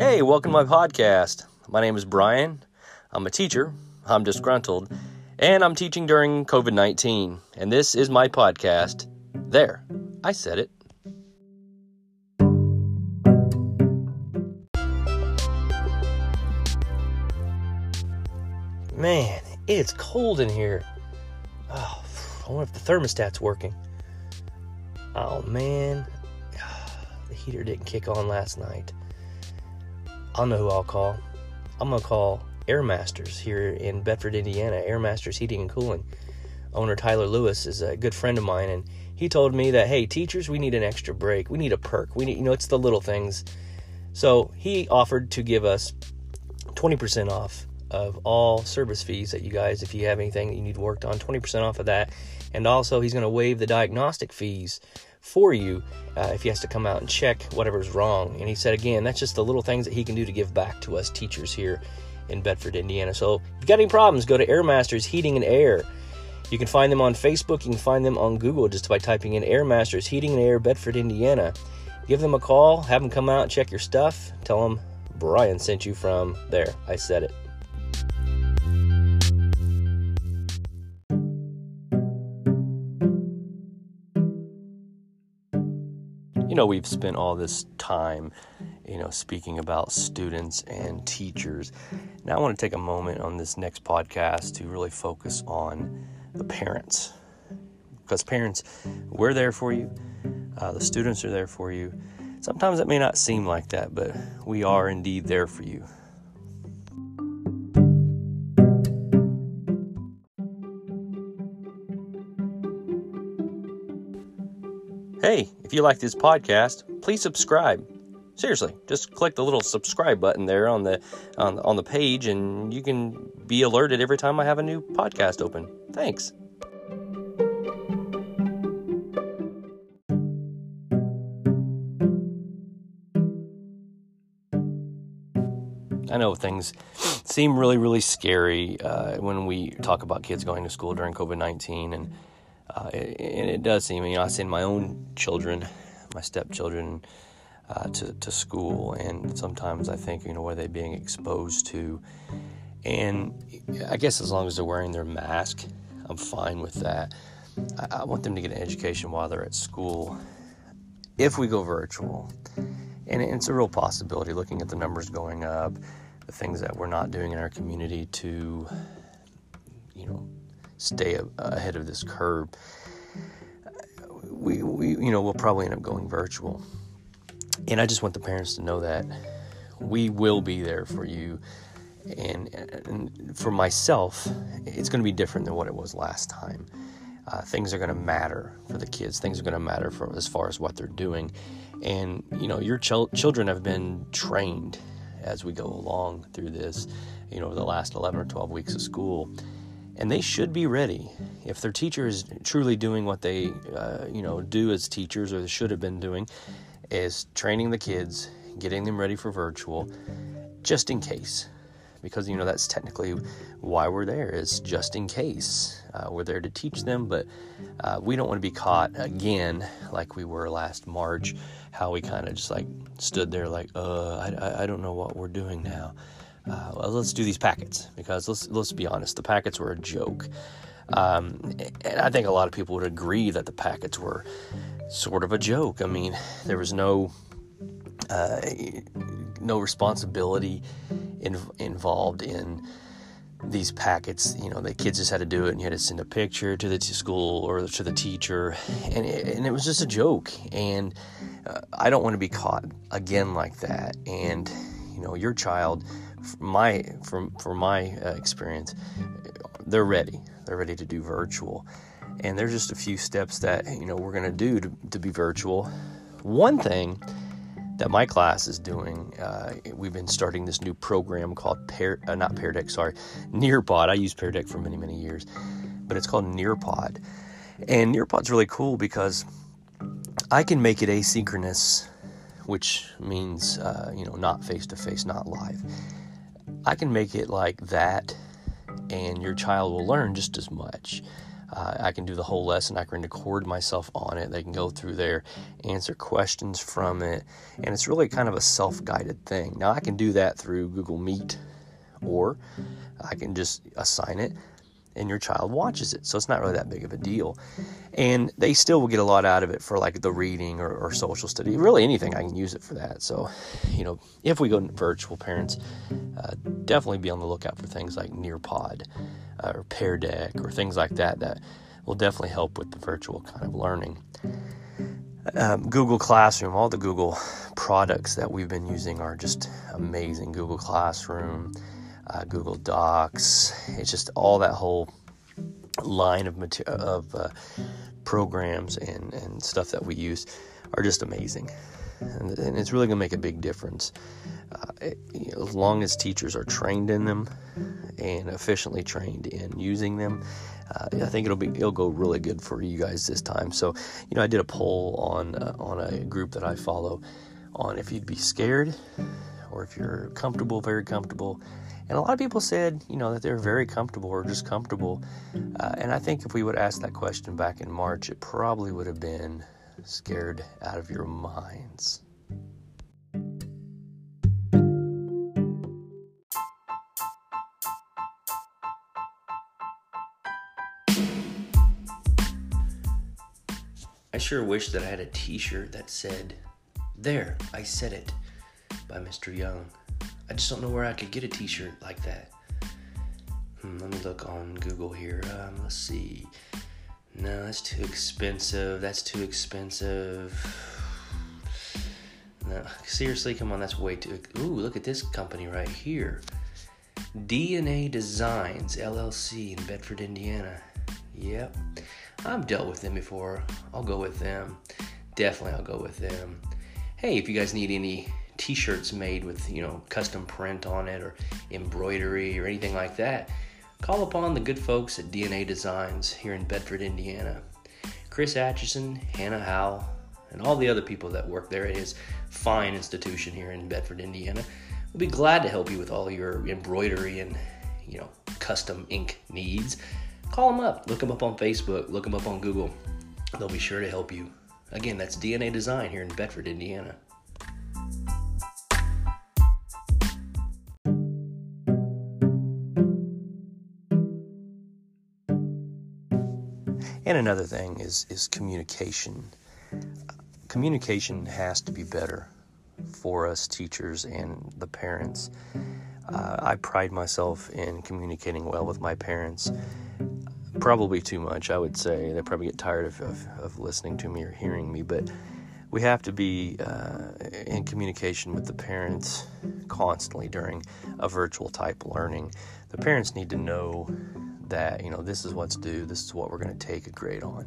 Hey, welcome to my podcast. My name is Brian. I'm a teacher. I'm disgruntled. And I'm teaching during COVID 19. And this is my podcast. There, I said it. Man, it's cold in here. Oh, I wonder if the thermostat's working. Oh man, the heater didn't kick on last night. I'll know who I'll call. I'm gonna call Airmasters here in Bedford, Indiana. Airmasters Heating and Cooling. Owner Tyler Lewis is a good friend of mine, and he told me that hey, teachers, we need an extra break. We need a perk. We need, you know, it's the little things. So he offered to give us 20% off of all service fees that you guys, if you have anything that you need worked on, 20% off of that. And also, he's going to waive the diagnostic fees for you uh, if he has to come out and check whatever's wrong. And he said, again, that's just the little things that he can do to give back to us teachers here in Bedford, Indiana. So if you've got any problems, go to Airmasters Heating and Air. You can find them on Facebook. You can find them on Google just by typing in Airmasters Heating and Air, Bedford, Indiana. Give them a call, have them come out check your stuff. Tell them Brian sent you from there. I said it. You know, we've spent all this time, you know, speaking about students and teachers. Now, I want to take a moment on this next podcast to really focus on the parents. Because parents, we're there for you, uh, the students are there for you. Sometimes it may not seem like that, but we are indeed there for you. Hey, if you like this podcast, please subscribe. Seriously, just click the little subscribe button there on the on, on the page and you can be alerted every time I have a new podcast open. Thanks. I know things seem really, really scary uh, when we talk about kids going to school during COVID 19. And uh, and it does seem, you know, I send my own children, my stepchildren, uh, to, to school, and sometimes I think, you know, what are they being exposed to? And I guess as long as they're wearing their mask, I'm fine with that. I, I want them to get an education while they're at school. If we go virtual, and it's a real possibility looking at the numbers going up, the things that we're not doing in our community to, you know, stay ahead of this curve, we, we you know we'll probably end up going virtual. And I just want the parents to know that we will be there for you. And, and for myself, it's going to be different than what it was last time. Uh, things are going to matter for the kids. Things are going to matter for as far as what they're doing. And you know, your ch- children have been trained as we go along through this. You know, over the last 11 or 12 weeks of school and they should be ready. If their teacher is truly doing what they uh, you know do as teachers or should have been doing is training the kids getting them ready for virtual just in case. Because you know that's technically why we're there is just in case uh, we're there to teach them. But uh, we don't want to be caught again like we were last march how we kind of just like stood there like uh I, I don't know what we're doing now uh, well, let's do these packets because let's let's be honest, the packets were a joke. Um, and I think a lot of people would agree that the packets were sort of a joke. I mean, there was no uh, no responsibility in, involved in these packets. You know, the kids just had to do it, and you had to send a picture to the t- school or to the teacher, and it, and it was just a joke. And uh, I don't want to be caught again like that. And you know, your child my from for my uh, experience, they're ready. They're ready to do virtual, and there's just a few steps that you know we're to do to be virtual. One thing that my class is doing, uh, we've been starting this new program called uh, not Pear Deck, sorry, Nearpod. I used Pear Deck for many many years, but it's called Nearpod, and Nearpod's really cool because I can make it asynchronous which means uh, you know not face to face, not live. I can make it like that, and your child will learn just as much. Uh, I can do the whole lesson. I can record myself on it. They can go through there, answer questions from it, and it's really kind of a self-guided thing. Now I can do that through Google Meet, or I can just assign it and your child watches it. So it's not really that big of a deal. And they still will get a lot out of it for like the reading or, or social study. Really anything, I can use it for that. So, you know, if we go virtual, parents uh, definitely be on the lookout for things like Nearpod uh, or Pear Deck or things like that that will definitely help with the virtual kind of learning. Um, Google Classroom, all the Google products that we've been using are just amazing. Google Classroom, uh, Google Docs. It's just all that whole line of of uh, programs and, and stuff that we use are just amazing, and, and it's really going to make a big difference. Uh, it, you know, as long as teachers are trained in them and efficiently trained in using them, uh, I think it'll be it'll go really good for you guys this time. So, you know, I did a poll on uh, on a group that I follow on if you'd be scared or if you're comfortable, very comfortable, and a lot of people said, you know, that they're very comfortable or just comfortable. Uh, and I think if we would ask that question back in March, it probably would have been scared out of your minds. I sure wish that I had a t shirt that said, There, I said it, by Mr. Young. I just don't know where I could get a T-shirt like that. Hmm, let me look on Google here. Um, let's see. No, that's too expensive. That's too expensive. No, seriously, come on, that's way too. Ooh, look at this company right here. DNA Designs LLC in Bedford, Indiana. Yep, I've dealt with them before. I'll go with them. Definitely, I'll go with them. Hey, if you guys need any t-shirts made with you know custom print on it or embroidery or anything like that call upon the good folks at dna designs here in bedford indiana. Chris atchison hannah howell and all the other people that work there at his fine institution here in bedford indiana we'll be glad to help you with all your embroidery and you know custom ink needs. Call them up. Look them up on facebook. Look them up on google. They'll be sure to help you. Again that's dna design here in bedford indiana And another thing is is communication. Communication has to be better for us teachers and the parents. Uh, I pride myself in communicating well with my parents. Probably too much, I would say. They probably get tired of, of, of listening to me or hearing me, but we have to be uh, in communication with the parents constantly during a virtual type learning. The parents need to know that you know this is what's due this is what we're going to take a grade on.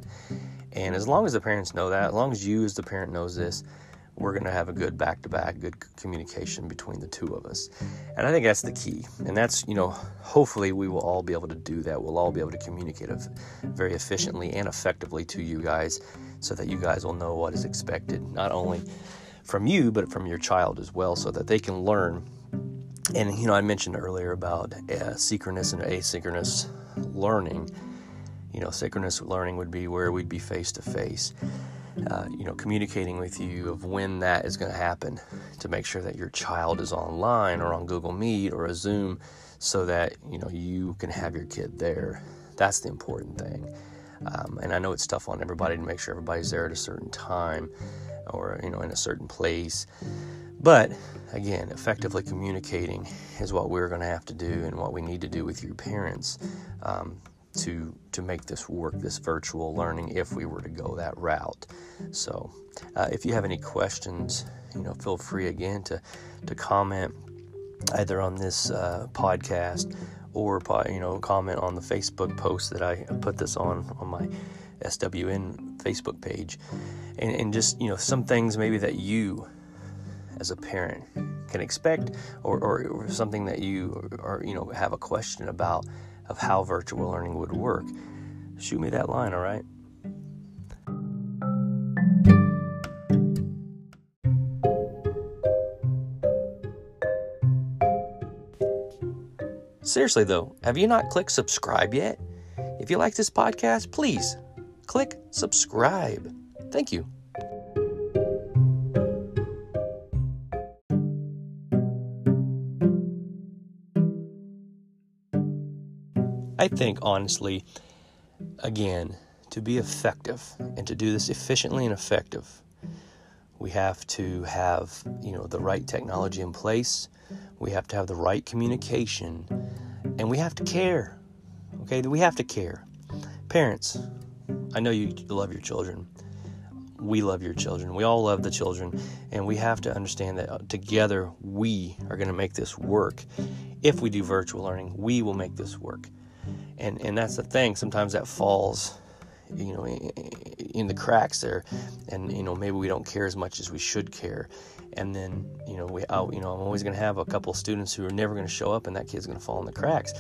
And as long as the parents know that as long as you as the parent knows this we're going to have a good back-to-back good communication between the two of us. And i think that's the key. And that's you know hopefully we will all be able to do that. We'll all be able to communicate very efficiently and effectively to you guys so that you guys will know what is expected not only from you but from your child as well so that they can learn and you know i mentioned earlier about uh, synchronous and asynchronous learning, you know, synchronous learning would be where we'd be face to face, you know, communicating with you of when that is going to happen to make sure that your child is online or on Google Meet or a Zoom so that, you know, you can have your kid there. That's the important thing. Um, and I know it's tough on everybody to make sure everybody's there at a certain time or, you know, in a certain place. But again, effectively communicating is what we're going to have to do and what we need to do with your parents um, to to make this work, this virtual learning, if we were to go that route. So, uh, if you have any questions, you know, feel free again to to comment either on this uh, podcast or you know comment on the Facebook post that I put this on on my SWN Facebook page, and, and just you know some things maybe that you as a parent can expect or, or, or something that you are you know have a question about of how virtual learning would work. Shoot me that line all right Seriously though, have you not clicked subscribe yet? If you like this podcast, please click subscribe. Thank you. I think, honestly, again, to be effective and to do this efficiently and effective, we have to have, you know, the right technology in place. We have to have the right communication and we have to care. Okay? We have to care. Parents, I know you love your children. We love your children. We all love the children. And we have to understand that uh, together we are going to make this work. If we do virtual learning, we will make this work. And, and that's the thing. Sometimes that falls you know in the cracks there and you know maybe we don't care as much as we should care. And then you know we out you know i'm always going to have a couple students who are never going to show up and that kid's going to fall in the cracks.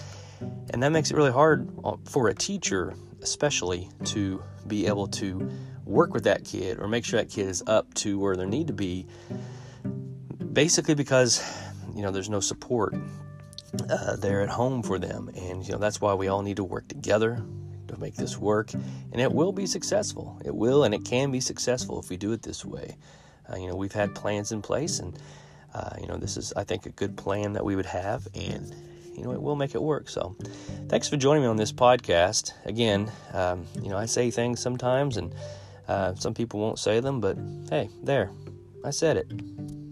And that makes it really hard uh, for a teacher especially to be able to work with that kid or make sure that kid is up to where they need to be basically because you know there's no support uh, there at home for them. And you know that's why we all need to work together to make this work and it will be successful it will and it can be successful if we do it this way uh, you know we've had plans in place and uh, you know this is i think a good plan that we would have and you know, it will make it work. So, thanks for joining me on this podcast. Again, um, you know, I say things sometimes, and uh, some people won't say them, but hey, there, I said it.